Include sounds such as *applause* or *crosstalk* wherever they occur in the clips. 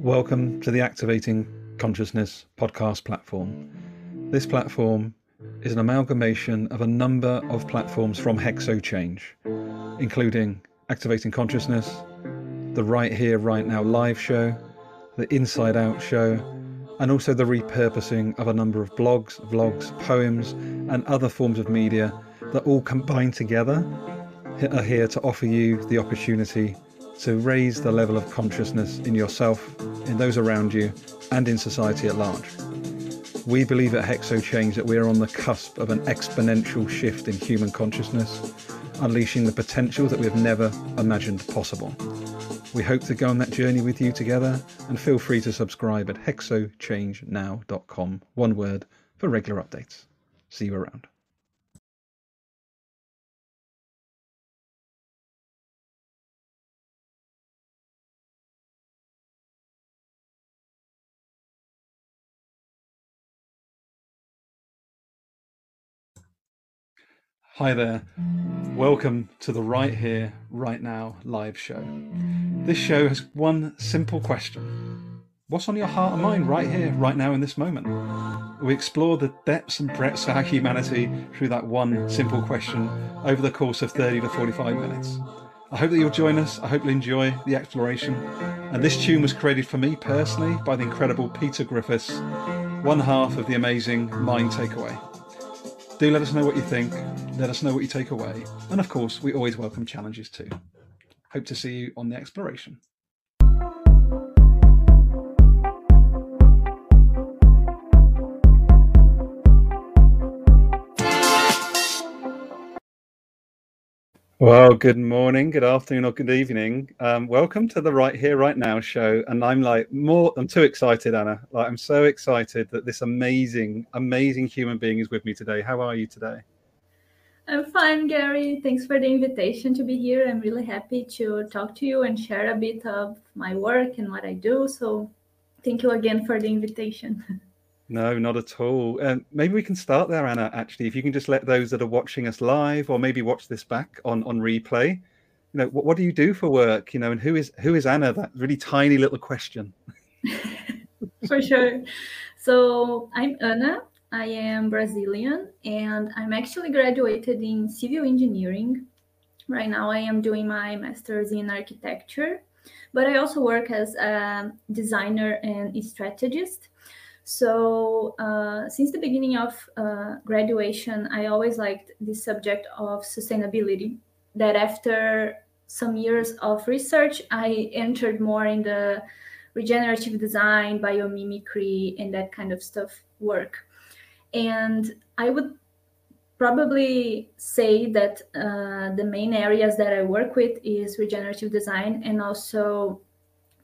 Welcome to the Activating Consciousness podcast platform. This platform is an amalgamation of a number of platforms from Hexo Change, including Activating Consciousness, the Right Here, Right Now live show, the Inside Out show, and also the repurposing of a number of blogs, vlogs, poems, and other forms of media that all combine together are here to offer you the opportunity to raise the level of consciousness in yourself, in those around you, and in society at large. We believe at Hexo Change that we are on the cusp of an exponential shift in human consciousness, unleashing the potential that we have never imagined possible. We hope to go on that journey with you together and feel free to subscribe at hexochangenow.com, one word, for regular updates. See you around. Hi there. Welcome to the Right Here, Right Now live show. This show has one simple question What's on your heart and mind right here, right now, in this moment? We explore the depths and breadths of our humanity through that one simple question over the course of 30 to 45 minutes. I hope that you'll join us. I hope you'll enjoy the exploration. And this tune was created for me personally by the incredible Peter Griffiths, one half of the amazing Mind Takeaway. Do let us know what you think. Let us know what you take away. And of course, we always welcome challenges too. Hope to see you on the exploration. Well, good morning, good afternoon, or good evening. Um, welcome to the Right Here, Right Now show. And I'm like more, I'm too excited, Anna. Like, I'm so excited that this amazing, amazing human being is with me today. How are you today? I'm fine, Gary. Thanks for the invitation to be here. I'm really happy to talk to you and share a bit of my work and what I do. So, thank you again for the invitation. *laughs* No, not at all. Um, maybe we can start there, Anna. Actually, if you can just let those that are watching us live, or maybe watch this back on on replay, you know, what, what do you do for work? You know, and who is who is Anna? That really tiny little question. *laughs* for sure. So I'm Anna. I am Brazilian, and I'm actually graduated in civil engineering. Right now, I am doing my master's in architecture, but I also work as a designer and strategist. So uh, since the beginning of uh, graduation, I always liked the subject of sustainability. That after some years of research, I entered more in the regenerative design, biomimicry, and that kind of stuff work. And I would probably say that uh, the main areas that I work with is regenerative design and also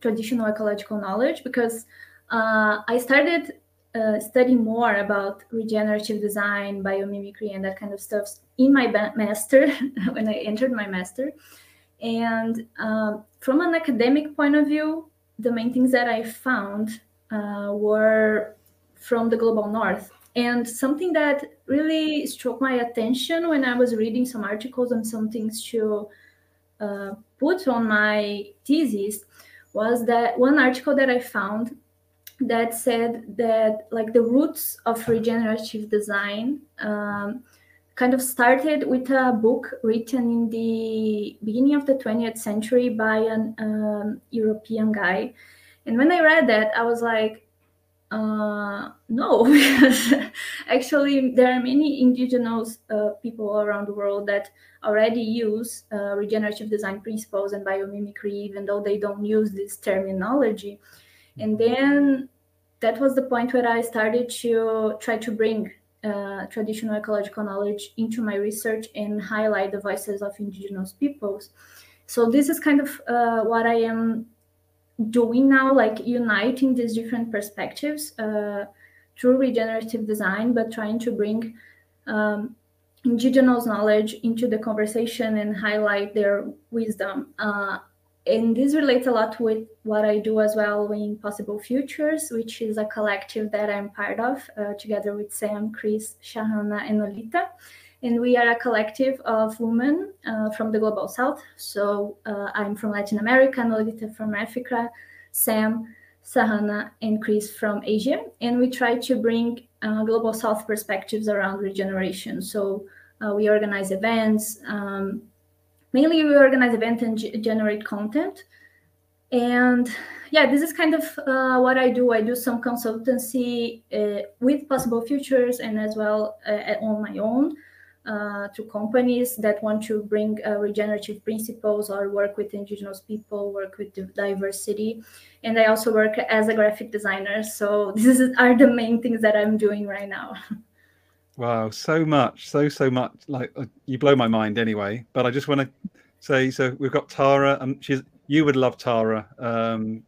traditional ecological knowledge because uh, I started uh, studying more about regenerative design, biomimicry, and that kind of stuff in my master *laughs* when I entered my master. And um, from an academic point of view, the main things that I found uh, were from the global north. And something that really struck my attention when I was reading some articles and some things to uh, put on my thesis was that one article that I found that said that like the roots of regenerative design um, kind of started with a book written in the beginning of the 20th century by an um, European guy. And when I read that, I was like, uh, no, *laughs* because actually there are many indigenous uh, people around the world that already use uh, regenerative design principles and biomimicry, even though they don't use this terminology. And then that was the point where I started to try to bring uh, traditional ecological knowledge into my research and highlight the voices of indigenous peoples. So this is kind of uh, what I am doing now, like uniting these different perspectives uh, through regenerative design, but trying to bring um, indigenous knowledge into the conversation and highlight their wisdom. And this relates a lot with what I do as well in Possible Futures, which is a collective that I'm part of, uh, together with Sam, Chris, Shahana, and Olita. And we are a collective of women uh, from the global south. So uh, I'm from Latin America, Nolita from Africa, Sam Sahana, and Chris from Asia, and we try to bring uh, global South perspectives around regeneration. So uh, we organize events. Um, mainly, we organize events and g- generate content. And yeah, this is kind of uh, what I do. I do some consultancy uh, with Possible Futures and as well uh, on my own uh, to companies that want to bring uh, regenerative principles or work with indigenous people, work with diversity. And I also work as a graphic designer. So *laughs* these are the main things that I'm doing right now. *laughs* Wow, so much, so so much. Like uh, you blow my mind anyway. But I just want to say, so we've got Tara, and um, she's you would love Tara. Um,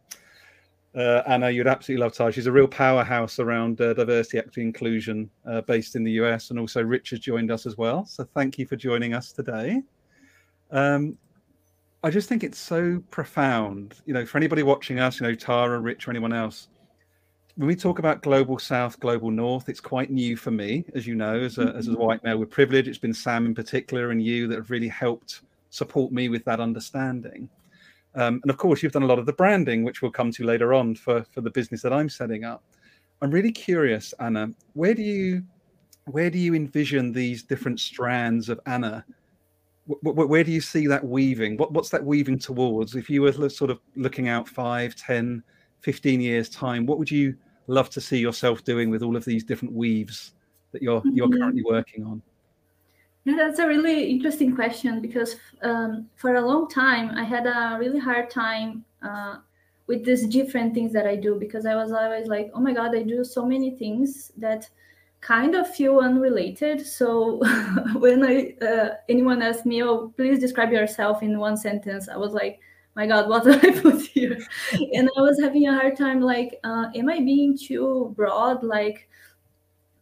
uh, Anna, you'd absolutely love Tara. She's a real powerhouse around uh, diversity, equity, inclusion, uh, based in the US, and also Richard joined us as well. So thank you for joining us today. Um, I just think it's so profound. You know, for anybody watching us, you know, Tara, Rich, or anyone else, when we talk about global South, global North, it's quite new for me, as you know, as a, as a mm-hmm. white male with privilege. It's been Sam in particular and you that have really helped support me with that understanding. Um, and of course, you've done a lot of the branding, which we'll come to later on for, for the business that I'm setting up. I'm really curious, Anna, where do you where do you envision these different strands of Anna? W- where do you see that weaving? What, what's that weaving towards? If you were sort of looking out 5, 10, 15 years time, what would you love to see yourself doing with all of these different weaves that you're mm-hmm. you're currently working on? Yeah, that's a really interesting question because um, for a long time I had a really hard time uh, with these different things that I do because I was always like, oh my god, I do so many things that kind of feel unrelated. *laughs* So when I uh, anyone asked me, oh, please describe yourself in one sentence, I was like, my god, what *laughs* did I put here? and I was having a hard time like, uh, am I being too broad? Like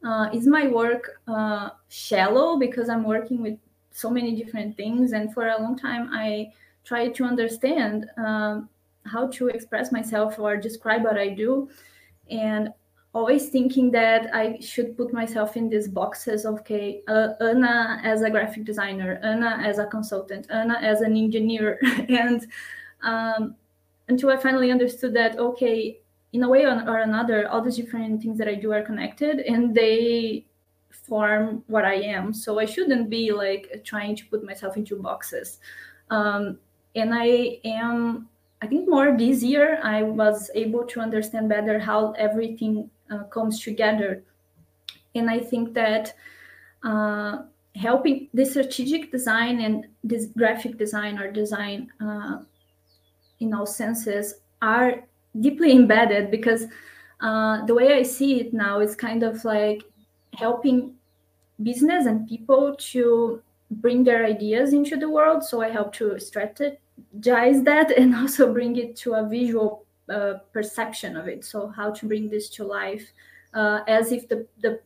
uh, is my work uh, shallow because I'm working with so many different things? And for a long time, I tried to understand um, how to express myself or describe what I do. And always thinking that I should put myself in these boxes of, okay, uh, Anna as a graphic designer, Anna as a consultant, Anna as an engineer. *laughs* and um, until I finally understood that, okay, in a way or another, all these different things that I do are connected and they form what I am. So I shouldn't be like trying to put myself into boxes. Um, and I am, I think more this year, I was able to understand better how everything uh, comes together. And I think that uh, helping the strategic design and this graphic design or design uh, in all senses are deeply embedded because uh, the way I see it now is kind of like helping business and people to bring their ideas into the world. So I help to strategize that *laughs* and also bring it to a visual uh, perception of it. So how to bring this to life uh, as if the, the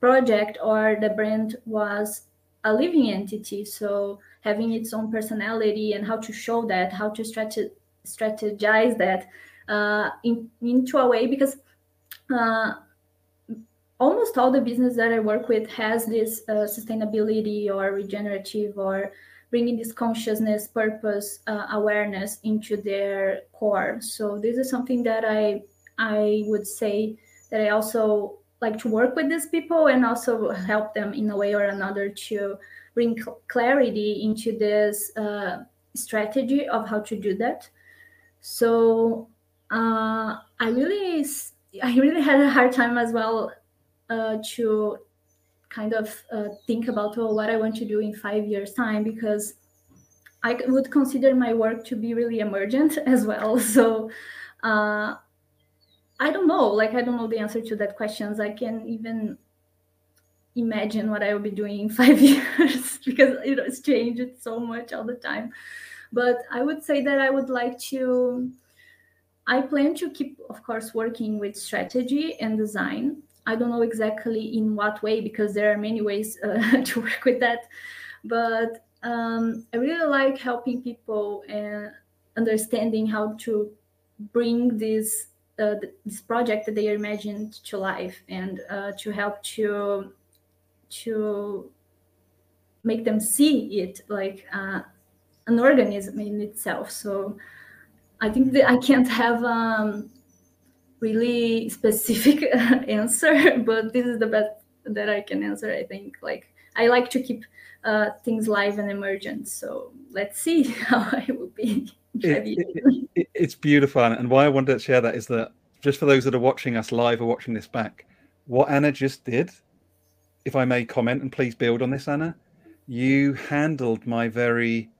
project or the brand was a living entity. So having its own personality and how to show that, how to strategize that uh, in, into a way because uh, almost all the business that I work with has this uh, sustainability or regenerative or bringing this consciousness, purpose, uh, awareness into their core. So this is something that I I would say that I also like to work with these people and also help them in a way or another to bring cl- clarity into this uh, strategy of how to do that. So uh, I really, I really had a hard time as well uh, to kind of uh, think about oh, what I want to do in five years' time because I would consider my work to be really emergent *laughs* as well. So uh, I don't know. Like I don't know the answer to that questions. I can even imagine what I will be doing in *laughs* five years *laughs* because you know it's changed so much all the time. But I would say that I would like to I plan to keep, of course, working with strategy and design. I don't know exactly in what way because there are many ways *laughs* uh, to work with that. But um, I really like helping people and understanding how to bring this uh, this project that they imagined to life and uh, to help to to make them see it like uh, an organism in itself. So I think that I can't have um, really specific *laughs* answer, but this is the best that I can answer. I think like I like to keep uh, things live and emergent. So let's see *laughs* how I will be. It, it, it, it's beautiful, and why I wanted to share that is that just for those that are watching us live or watching this back, what Anna just did, if I may comment and please build on this, Anna, you handled my very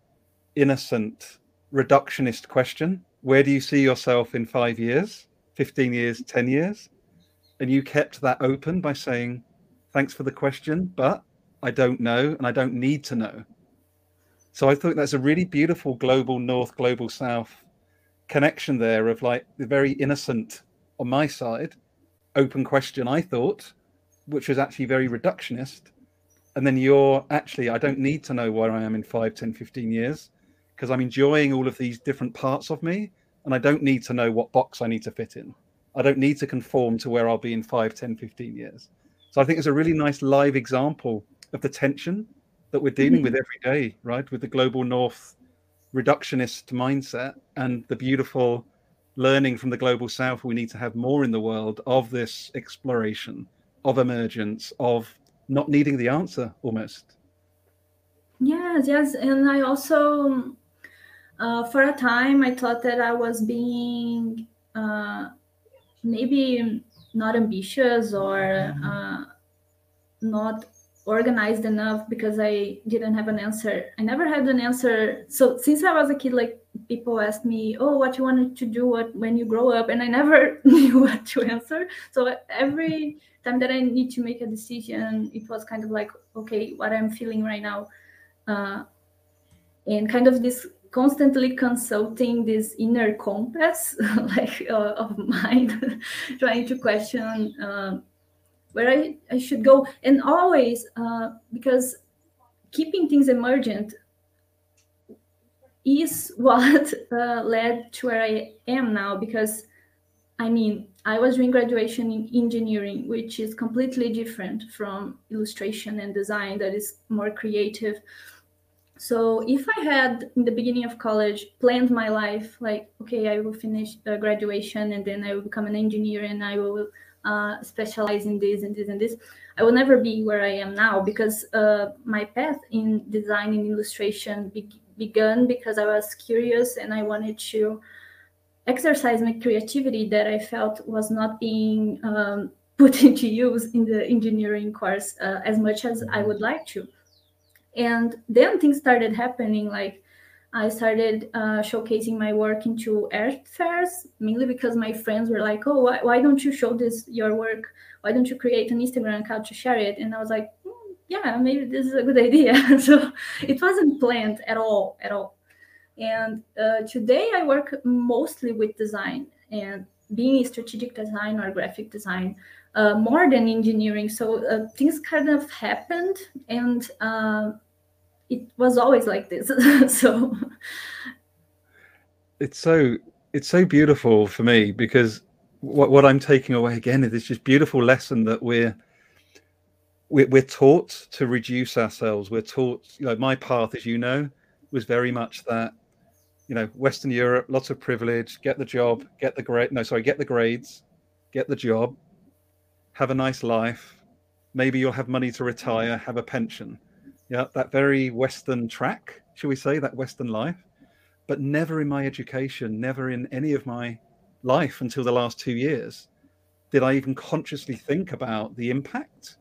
innocent reductionist question where do you see yourself in five years 15 years 10 years? And you kept that open by saying thanks for the question but i don't know and i don't need to know. So i thought that's a really beautiful global north global south connection there of like the very innocent on my side open question i thought which was actually very reductionist and then you're actually i don't need to know where i am in 5 10 15 years because I'm enjoying all of these different parts of me and I don't need to know what box I need to fit in. I don't need to conform to where I'll be in 5, 10, 15 years. So I think it's a really nice live example of the tension that we're dealing mm-hmm. with every day, right? With the global north reductionist mindset and the beautiful learning from the global south we need to have more in the world of this exploration, of emergence, of not needing the answer almost. Yes, yes. And I also uh, for a time, I thought that I was being uh, maybe not ambitious or uh, not organized enough because I didn't have an answer. I never had an answer. So since I was a kid, like people asked me, "Oh, what you wanted to do what, when you grow up," and I never *laughs* knew what to answer. So every time that I need to make a decision, it was kind of like, okay, what I'm feeling right now, uh, and kind of this constantly consulting this inner compass *laughs* like uh, of mind *laughs* trying to question uh, where I, I should go. And always uh, because keeping things emergent is *laughs* what uh, led to where i am now because i mean i was doing graduation in engineering which is completely different from illustration and design that is more creative. So if i had in the beginning of college planned my life like okay i will finish uh, graduation and then i will become an engineer and i will uh, specialize in this and this and this i will never be where i am now because uh, my path in design and illustration be- began because i was curious and i wanted to exercise my creativity that i felt was not being um, *laughs* put into use in the engineering course uh, as much as i would like to. And then things started happening like i started uh, showcasing my work into art fairs mainly because my friends were like oh why, why don't you show this your work? Why don't you create an instagram account to share it? And i was like mm, yeah maybe this is a good *laughs* idea. *laughs* So it wasn't planned at all at all. And uh, today i work mostly with design and being a strategic design or graphic design uh, more than engineering. So uh, things kind of happened and uh, it was always like this. *laughs* So it's so it's so beautiful for me because what, what i'm taking away again is this just beautiful lesson that we're, we're we're taught to reduce ourselves. We're taught you know my path as you know was very much that you know western europe lots of privilege get the job get the grade no sorry get the grades get the job have a nice life. Maybe you'll have money to retire have a pension yeah, that very Western track, shall we say, that Western life, but never in my education, never in any of my life until the last two years did I even consciously think about the impact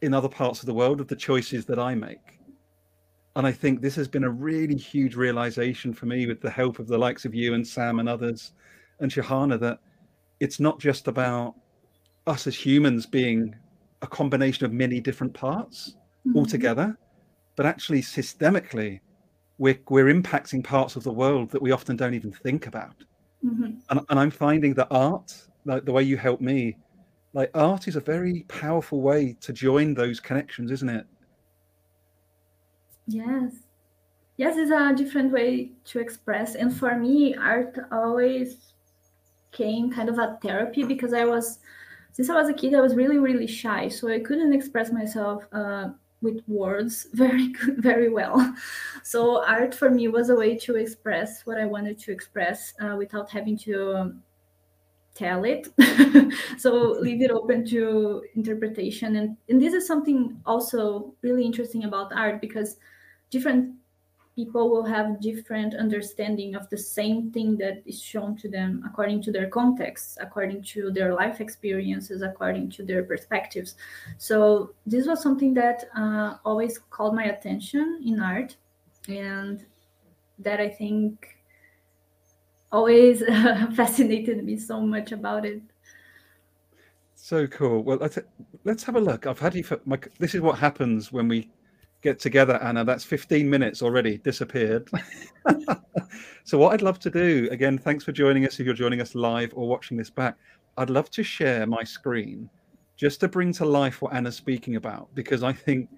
in other parts of the world of the choices that I make. And I think this has been a really huge realization for me with the help of the likes of you and Sam and others and Shahana that it's not just about us as humans being a combination of many different parts mm-hmm. altogether, but actually systemically we're, we're impacting parts of the world that we often don't even think about. Mm-hmm. and, and i'm finding that art like the way you help me like art is a very powerful way to join those connections isn't it? Yes. Yes it's a different way to express. And for me art always came kind of a therapy because i was since i was a kid i was really really shy. So i couldn't express myself uh, with words *laughs* very good, very well. So art for me was a way to express what I wanted to express uh, without having to um, tell it *laughs* so leave it open to interpretation and, and this is something also really interesting about art because different people will have different understanding of the same thing that is shown to them according to their context according to their life experiences according to their perspectives. So this was something that uh, always called my attention in art and that i think always *laughs* fascinated me so much about it. So cool. Well let's, let's have a look. I've had you for my this is what happens when we get together, Anna. That's 15 minutes already disappeared. *laughs* so, what I'd love to do, again, thanks for joining us if you're joining us live or watching this back. I'd love to share my screen just to bring to life what Anna's speaking about, because I think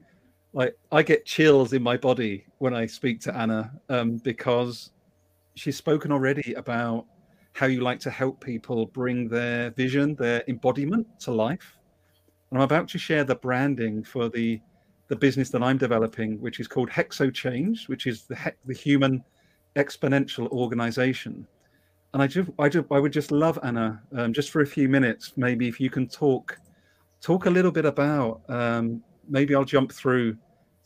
like I get chills in my body when I speak to Anna um, because she's spoken already about how you like to help people bring their vision, their embodiment to life. And I'm about to share the branding for the the business that I'm developing, which is called Hexo Change, which is the the human exponential organization. And I just, I just, I would just love Anna, um, just for a few minutes, maybe if you can talk, talk a little bit about. Um, maybe I'll jump through,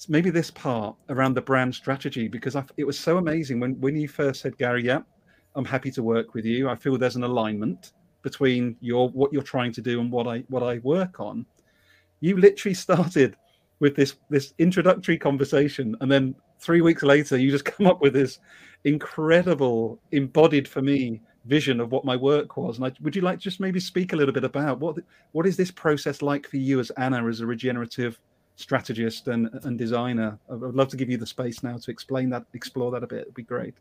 maybe this part around the brand strategy because I, it was so amazing when when you first said, Gary, yeah, I'm happy to work with you. I feel there's an alignment between your what you're trying to do and what I what I work on. You literally *laughs* started with this this introductory conversation and then three weeks later you just *laughs* come up with this incredible embodied for me vision of what my work was. And I, would you like just maybe speak a little bit about what what is this process like for you as anna as a regenerative strategist and, and designer? I would love to give you the space now to explain that explore that a bit. It'd be great.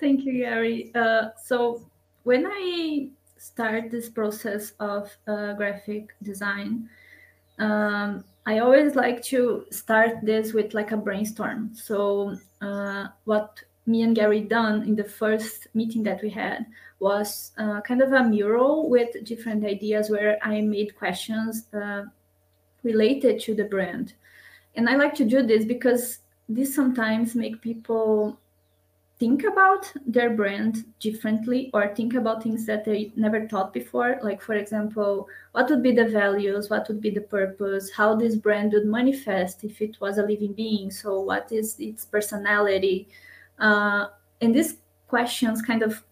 Thank you gary. Uh, so when i start this process of uh, graphic design um, I always like to start this with like a brainstorm. So uh, what me and Gary done in the first meeting that we had was uh, kind of a mural with different ideas where I made questions uh, related to the brand. And I like to do this because this sometimes make people think about their brand differently or think about things that they never thought before? Like for example what would be the values? What would be the purpose? How this brand would manifest if it was a living being? So what is its personality? Uh, and these questions kind of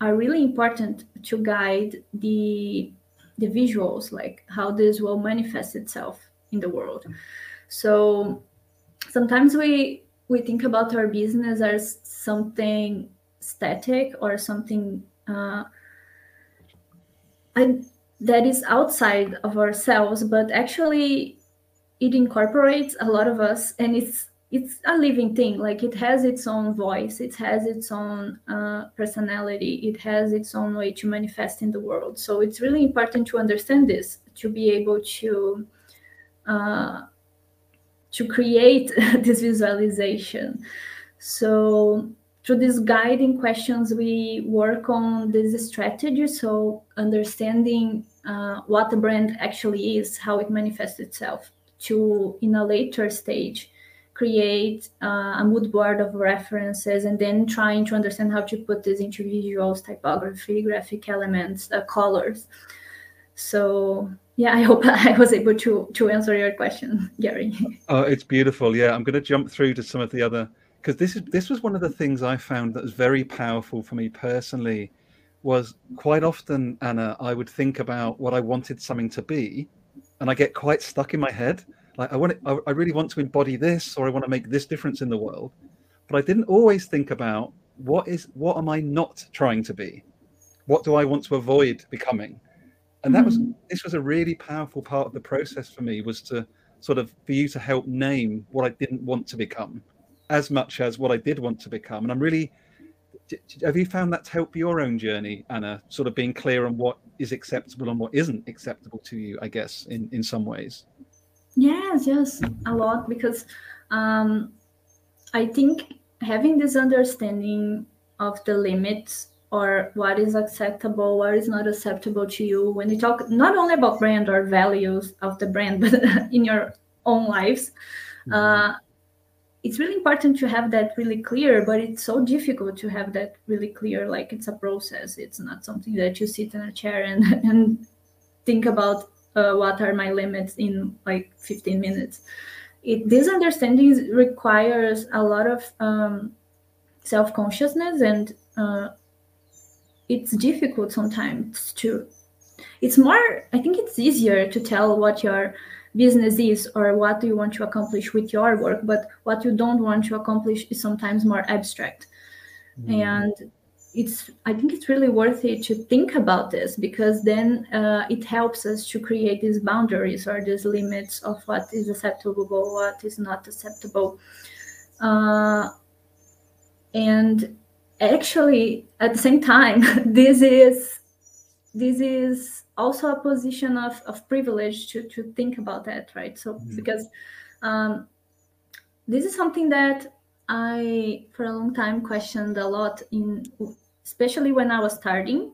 are really important to guide the the visuals like how this will manifest itself in the world. So sometimes we we think about our business as something static or something uh, that is outside of ourselves, but actually it incorporates a lot of us and it's it's a living thing. Like it has its own voice it has its own uh, personality it has its own way to manifest in the world. So it's really important to understand this to be able to uh, to create *laughs* this visualization. So through these guiding questions, we work on this strategy. So understanding uh, what the brand actually is, how it manifests itself, to in a later stage create uh, a mood board of references and then trying to understand how to put this into visuals, typography, graphic elements, uh, colors. So yeah, I hope *laughs* I was able to to answer your question, *laughs* Gary. Oh, it's beautiful. Yeah, I'm going to jump through to some of the other because this is this was one of the things I found that was very powerful for me personally. Was quite often, Anna, I would think about what I wanted something to be, and I get quite stuck in my head. Like I want, it, I, I really want to embody this, or I want to make this difference in the world, but I didn't always think about what is what am I not trying to be? What do I want to avoid becoming? And that was mm-hmm. this was a really powerful part of the process for me was to sort of for you to help name what I didn't want to become as much as what I did want to become and I'm really have you found that to help your own journey Anna sort of being clear on what is acceptable and what isn't acceptable to you I guess in in some ways yes yes a lot because um I think having this understanding of the limits or what is acceptable, what is not acceptable to you. When you talk not only about brand or values of the brand, *laughs* but in your own lives, mm-hmm. uh, it's really important to have that really clear but it's so difficult to have that really clear like it's a process it's not something that you sit in a chair and *laughs* and think about uh, what are my limits in like 15 minutes it this understanding requires a lot of um, self-consciousness and uh, it's difficult sometimes to it's more i think it's easier to tell what your business is or what do you want to accomplish with your work but what you don't want to accomplish is sometimes more abstract mm. and it's i think it's really worth it to think about this because then uh, it helps us to create these boundaries or these limits of what is acceptable what is not acceptable uh, and actually at the same time *laughs* this is this is also a position of, of privilege to, to think about that right? So mm-hmm. because um, this is something that i for a long time questioned a lot in especially when i was starting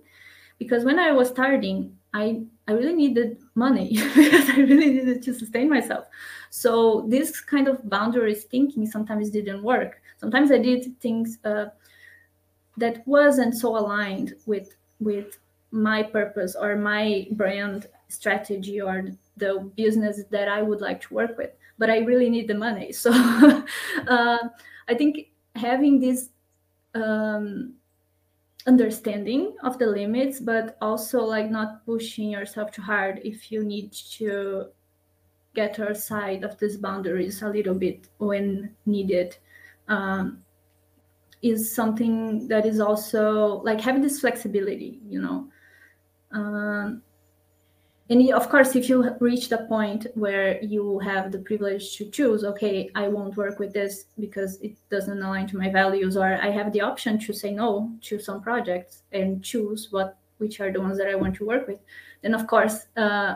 because when i was starting i i really needed money *laughs* because i really needed to sustain myself. So this kind of boundaries thinking sometimes didn't work. Sometimes i did things uh, that wasn't so aligned with with my purpose or my brand strategy or the business that I would like to work with. But I really need the money. *laughs* So uh, I think having this um, understanding of the limits, but also like not pushing yourself too hard if you need to get outside of these boundaries a little bit when needed. Um, is something that is also like having this flexibility you know? Um, and of course if you reach the point where you have the privilege to choose okay i won't work with this because it doesn't align to my values or i have the option to say no to some projects and choose what which are the ones that i want to work with then of course uh,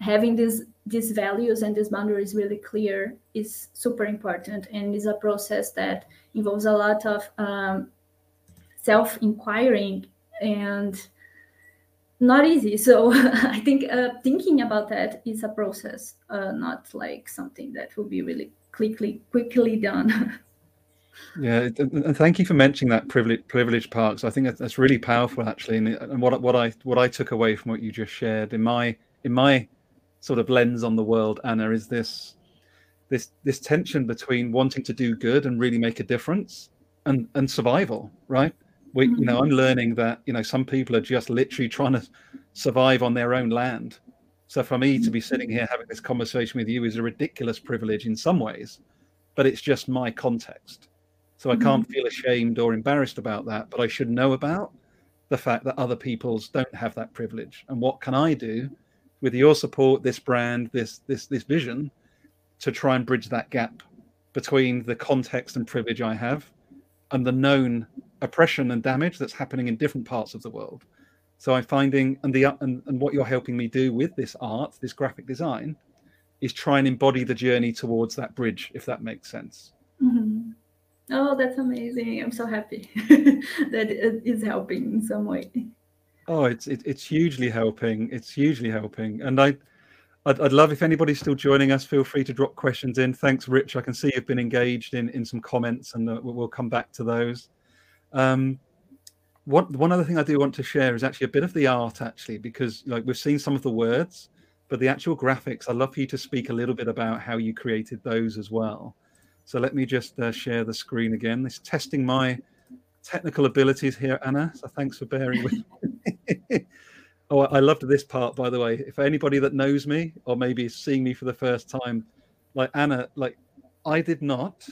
having these these values and these boundaries really clear is super important and is a process that involves a lot of um, self inquiring and not easy. So *laughs* i think uh, thinking about that is a process uh, not like something that will be really quickly quickly done. *laughs* Yeah and thank you for mentioning that privilege privilege parks i think that's really powerful actually and what what i what i took away from what you just shared in my in my sort of lens on the world anna is this this this tension between wanting to do good and really make a difference and and survival right? We you know mm-hmm. i'm learning that you know some people are just literally trying to survive on their own land. So for me to be sitting here having this conversation with you is a ridiculous privilege in some ways but it's just my context. So i can't mm-hmm. feel ashamed or embarrassed about that but i should know about the fact that other people's don't have that privilege. And what can i do with your support this brand this this this vision to try and bridge that gap between the context and privilege I have and the known oppression and damage that's happening in different parts of the world. So I'm finding, and the and, and what you're helping me do with this art, this graphic design, is try and embody the journey towards that bridge, if that makes sense. Mm-hmm. Oh, that's amazing! I'm so happy *laughs* that it is helping in some way. Oh, it's it, it's hugely helping. It's hugely helping, and I I'd, I'd, love if anybody's still joining us. Feel free to drop questions in. Thanks, Rich. I can see you've been engaged in in some comments, and uh, we'll come back to those. Um, what one other thing I do want to share is actually a bit of the art, actually, because like we've seen some of the words, but the actual graphics. I'd love for you to speak a little bit about how you created those as well. So let me just uh, share the screen again. This testing my technical abilities here, Anna. So thanks for bearing with me. *laughs* Oh, I loved this part, by the way. If anybody that knows me or maybe is seeing me for the first time, like Anna, like I did not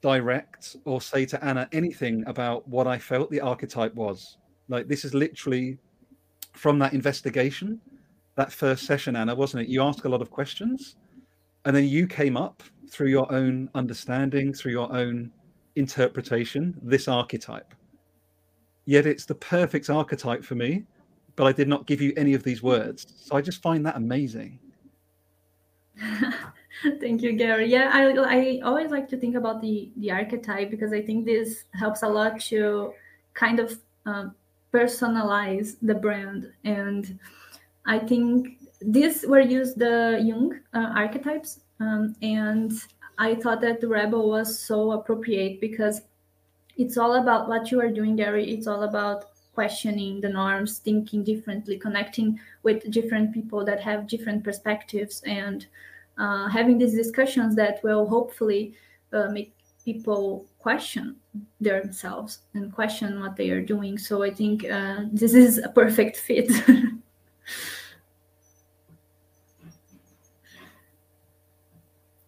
direct or say to Anna anything about what I felt the archetype was. Like this is literally from that investigation, that first session, Anna, wasn't it? You asked a lot of questions, and then you came up through your own understanding, through your own interpretation, this archetype. Yet it's the perfect archetype for me but I did not give you any of these words. So I just find that amazing. *laughs* Thank you, Gary. Yeah, I, I always like to think about the the archetype because I think this helps a lot to kind of um, personalize the brand. And I think this were used the Jung uh, archetypes, um, and I thought that the Rebel was so appropriate because it's all about what you are doing, Gary. It's all about questioning the norms, thinking differently, connecting with different people that have different perspectives, and uh, having these discussions that will hopefully uh, make people question themselves and question what they are doing. So I think uh, this is a perfect fit. *laughs*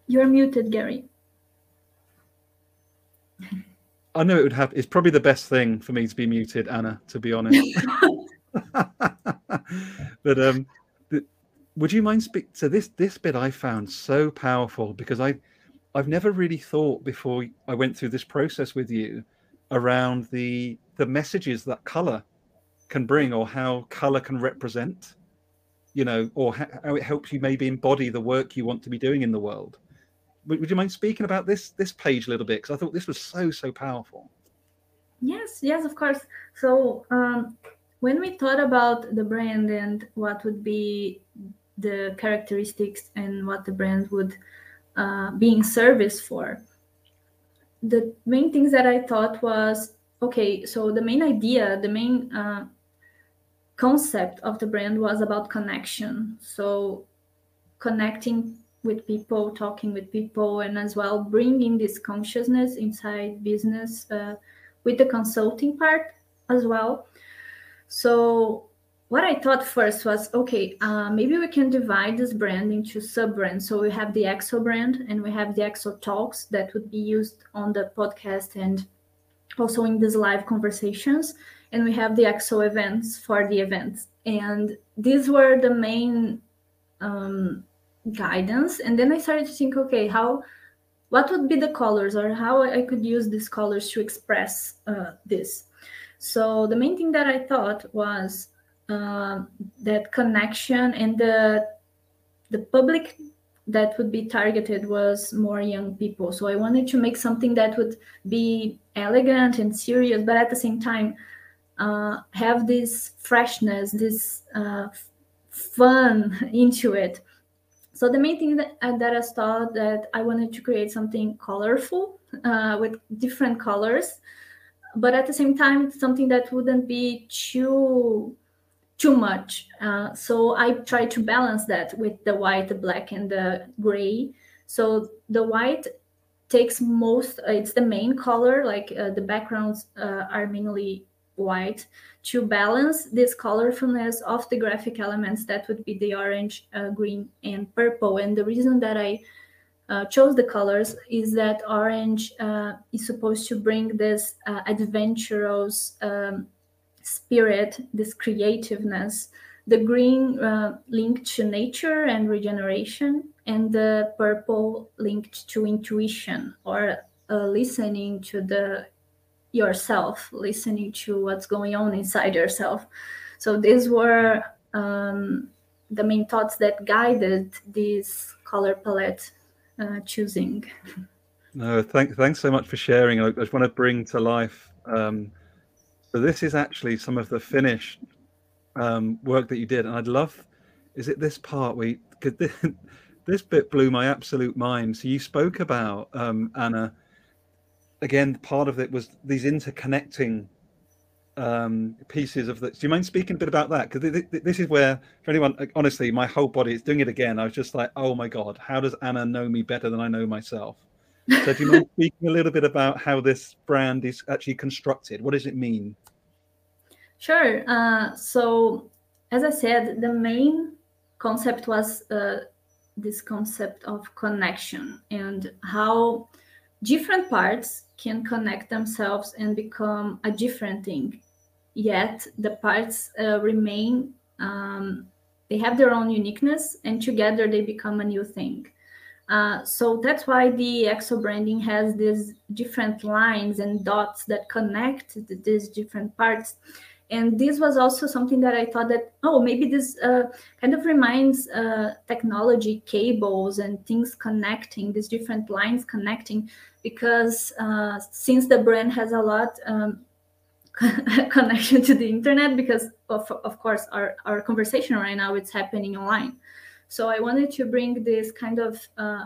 You're muted, Gary. I know it would happen. It's probably the best thing for me to be muted, Anna, to be honest. *laughs* *laughs* but um, would you mind speak to this this bit I found so powerful because I I've never really thought before I went through this process with you around the the messages that color can bring or how color can represent you know or how it helps you maybe embody the work you want to be doing in the world would you mind speaking about this this page a little bit because I thought this was so so powerful. Yes, yes, of course. So um, when we thought about the brand and what would be the characteristics and what the brand would uh, be in service for, the main things that I thought was okay. So the main idea, the main uh, concept of the brand was about connection. So connecting with people, talking with people, and as well bringing this consciousness inside business uh, with the consulting part as well. So, what I thought first was okay, uh, maybe we can divide this brand into sub brands. So, we have the EXO brand and we have the EXO Talks that would be used on the podcast and also in these live conversations. And we have the EXO events for the events. And these were the main um, guidance and then i started to think okay how what would be the colors or how i could use these colors to express uh, this. So the main thing that i thought was uh, that connection and the the public that would be targeted was more young people. So i wanted to make something that would be elegant and serious but at the same time uh, have this freshness this uh, fun *laughs* into it so the main thing that, uh, that I thought that I wanted to create something colorful uh, with different colors, but at the same time something that wouldn't be too too much. Uh, so I tried to balance that with the white, the black, and the gray. So the white takes most. It's the main color. Like uh, the backgrounds uh, are mainly white to balance this colorfulness of the graphic elements that would be the orange uh, green and purple. And the reason that i uh, chose the colors is that orange uh, is supposed to bring this uh, adventurous um, spirit this creativeness. The green uh, linked to nature and regeneration and the purple linked to intuition or uh, listening to the yourself, listening to what's going on inside yourself. So these were um, the main thoughts that guided this color palette uh, choosing. No, thank, thanks so much for sharing. I just want to bring to life. Um, so this is actually some of the finished um, work that you did, and I'd love. Is it this part where you, this, *laughs* this bit blew my absolute mind? So you spoke about um, Anna again, part of it was these interconnecting um, pieces of the. Do you mind speaking a bit about that? Because this is where, for anyone, honestly, my whole body is doing it again. I was just like, oh my god, how does Anna know me better than I know myself? So, do you mind *laughs* speaking a little bit about how this brand is actually constructed? What does it mean? Sure. Uh, so, as I said, the main concept was uh, this concept of connection and how different parts can connect themselves and become a different thing. Yet the parts uh, remain um, they have their own uniqueness and together they become a new thing. Uh, so that's why the exo branding has these different lines and dots that connect these different parts and this was also something that i thought that oh maybe this uh, kind of reminds uh, technology cables and things connecting these different lines connecting because uh, since the brand has a lot um, *laughs* connection to the internet because of, of course our, our conversation right now it's happening online. So i wanted to bring this kind of uh,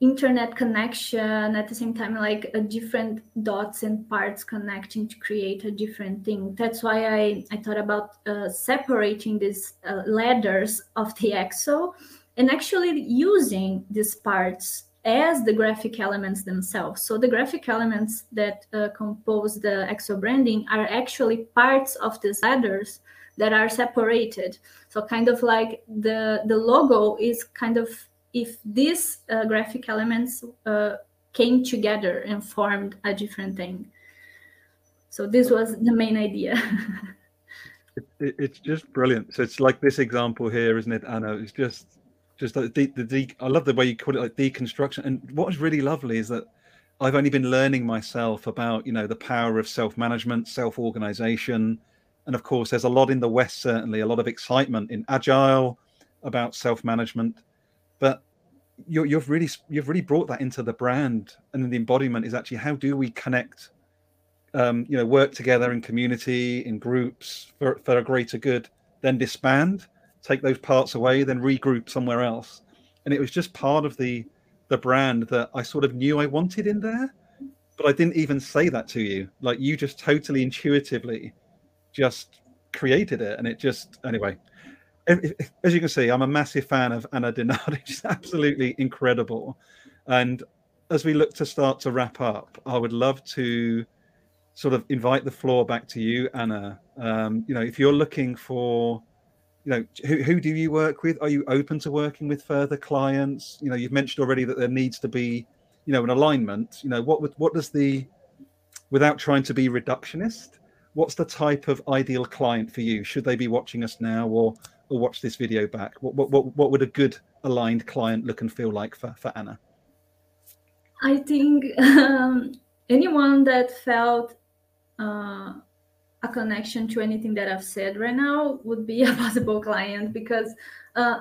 internet connection at the same time like a different dots and parts connecting to create a different thing. That's why i, I thought about uh, separating these uh, ladders of the exo and actually using these parts as the graphic elements themselves. So the graphic elements that uh, compose the exo branding are actually parts of these ladders that are separated. So kind of like the the logo is kind of if these uh, graphic elements uh, came together and formed a different thing. So this was the main idea. *laughs* it, it, it's just brilliant. So it's like this example here, isn't it, Anna? It's just, just the, the, I love the way you call it like deconstruction. And what is really lovely is that I've only been learning myself about, you know, the power of self-management, self-organization, and of course, there's a lot in the West certainly, a lot of excitement in agile about self-management but you have really you've really brought that into the brand and the embodiment is actually how do we connect um, you know work together in community in groups for, for a greater good then disband take those parts away then regroup somewhere else. And it was just part of the the brand that i sort of knew i wanted in there but i didn't even say that to you. Like you just totally intuitively just created it and it just anyway as you can see, I'm a massive fan of Anna Dinardi. *laughs* She's absolutely incredible. And as we look to start to wrap up, I would love to sort of invite the floor back to you, Anna. Um, you know, if you're looking for, you know, who, who do you work with? Are you open to working with further clients? You know, you've mentioned already that there needs to be, you know, an alignment. You know, what what does the, without trying to be reductionist, what's the type of ideal client for you? Should they be watching us now, or or watch this video back? What what what, what would a good aligned client look and feel like for, for Anna? I think um, anyone that felt uh, a connection to anything that I've said right now would be *laughs* a possible client because uh,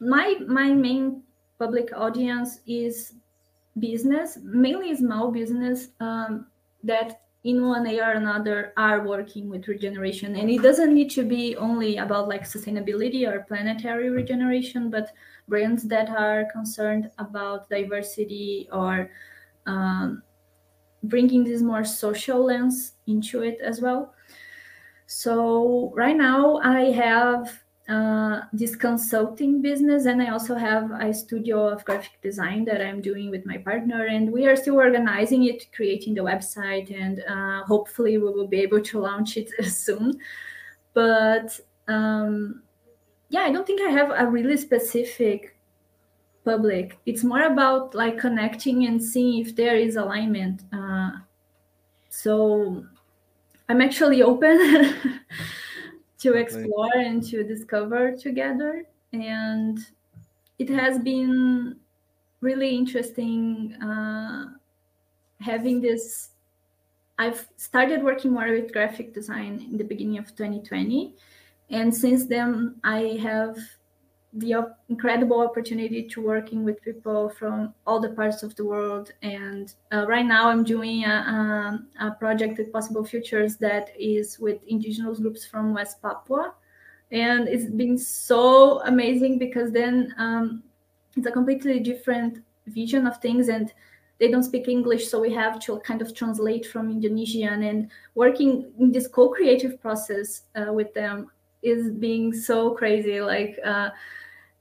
my my main public audience is business, mainly small business um, that in one way or another are working with regeneration. And it doesn't need to be only about like sustainability or planetary regeneration but brands that are concerned about diversity or um, bringing this more social lens into it as well. So right now i have uh, this consulting business and i also have a studio of graphic design that i'm doing with my partner and we are still organizing it creating the website and uh, hopefully we will be able to launch it *laughs* soon. But um, yeah i don't think i have a really specific public. It's more about like connecting and seeing if there is alignment uh, so i'm actually open *laughs* to explore and to discover together. And it has been really interesting uh, having this. I've started working more with graphic design in the beginning of 2020. And since then, I have the incredible opportunity to working with people from all the parts of the world. And uh, right now i'm doing a, a, a, project with possible futures that is with indigenous groups from west papua. And it's been so amazing because then um, it's a completely different vision of things and they don't speak english. So we have to kind of translate from indonesian and working in this co-creative process uh, with them is being so crazy. Like uh,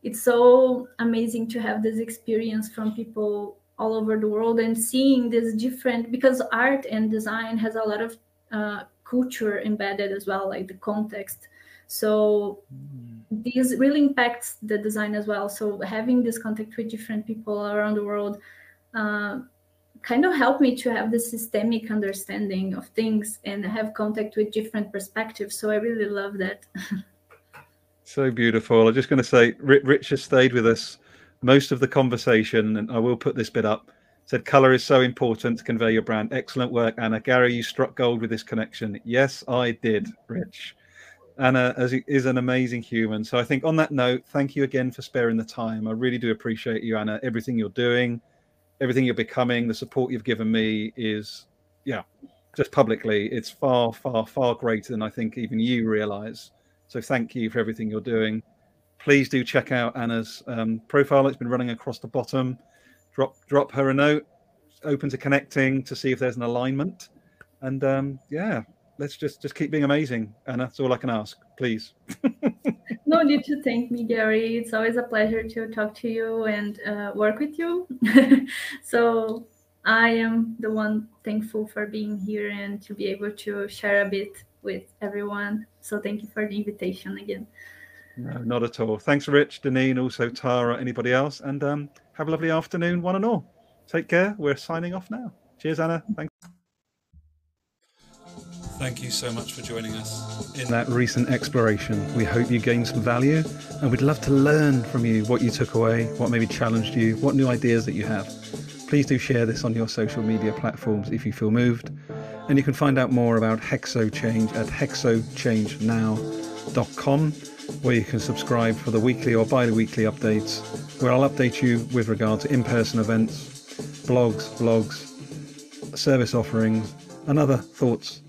it's so amazing to have this experience from people all over the world and seeing this different because art and design has a lot of uh, culture embedded as well like the context. So mm. this really impacts the design as well. So having this contact with different people around the world uh, kind of helped me to have the systemic understanding of things and have contact with different perspectives so i really love that *laughs* So beautiful. I'm just going to say, Rich has stayed with us most of the conversation, and I will put this bit up. Said color is so important to convey your brand. Excellent work, Anna. Gary, you struck gold with this connection. Yes, I did, Rich. Anna is an amazing human. So I think on that note, thank you again for sparing the time. I really do appreciate you, Anna. Everything you're doing, everything you're becoming, the support you've given me is, yeah, just publicly, it's far, far, far greater than I think even you realize. So thank you for everything you're doing. Please do check out Anna's um, profile. It's been running across the bottom. drop drop her a note. Open to connecting to see if there's an alignment. And um, yeah, let's just just keep being amazing, Anna. that's all I can ask. Please. *laughs* no need to thank me, Gary. It's always a pleasure to talk to you and uh, work with you. *laughs* so I am the one thankful for being here and to be able to share a bit with everyone. So thank you for the invitation again. No, not at all. Thanks, Rich, Deneen, also Tara, anybody else, and um, have a lovely afternoon, one and all. Take care. We're signing off now. Cheers, Anna. Thanks. Thank you so much for joining us in that recent exploration. We hope you gained some value and we'd love to learn from you what you took away, what maybe challenged you, what new ideas that you have. Please do share this on your social media platforms if you feel moved. And you can find out more about Hexo Change at hexochangenow.com, where you can subscribe for the weekly or bi weekly updates, where I'll update you with regard to in person events, blogs, blogs, service offerings, and other thoughts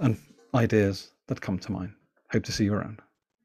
and ideas that come to mind. Hope to see you around.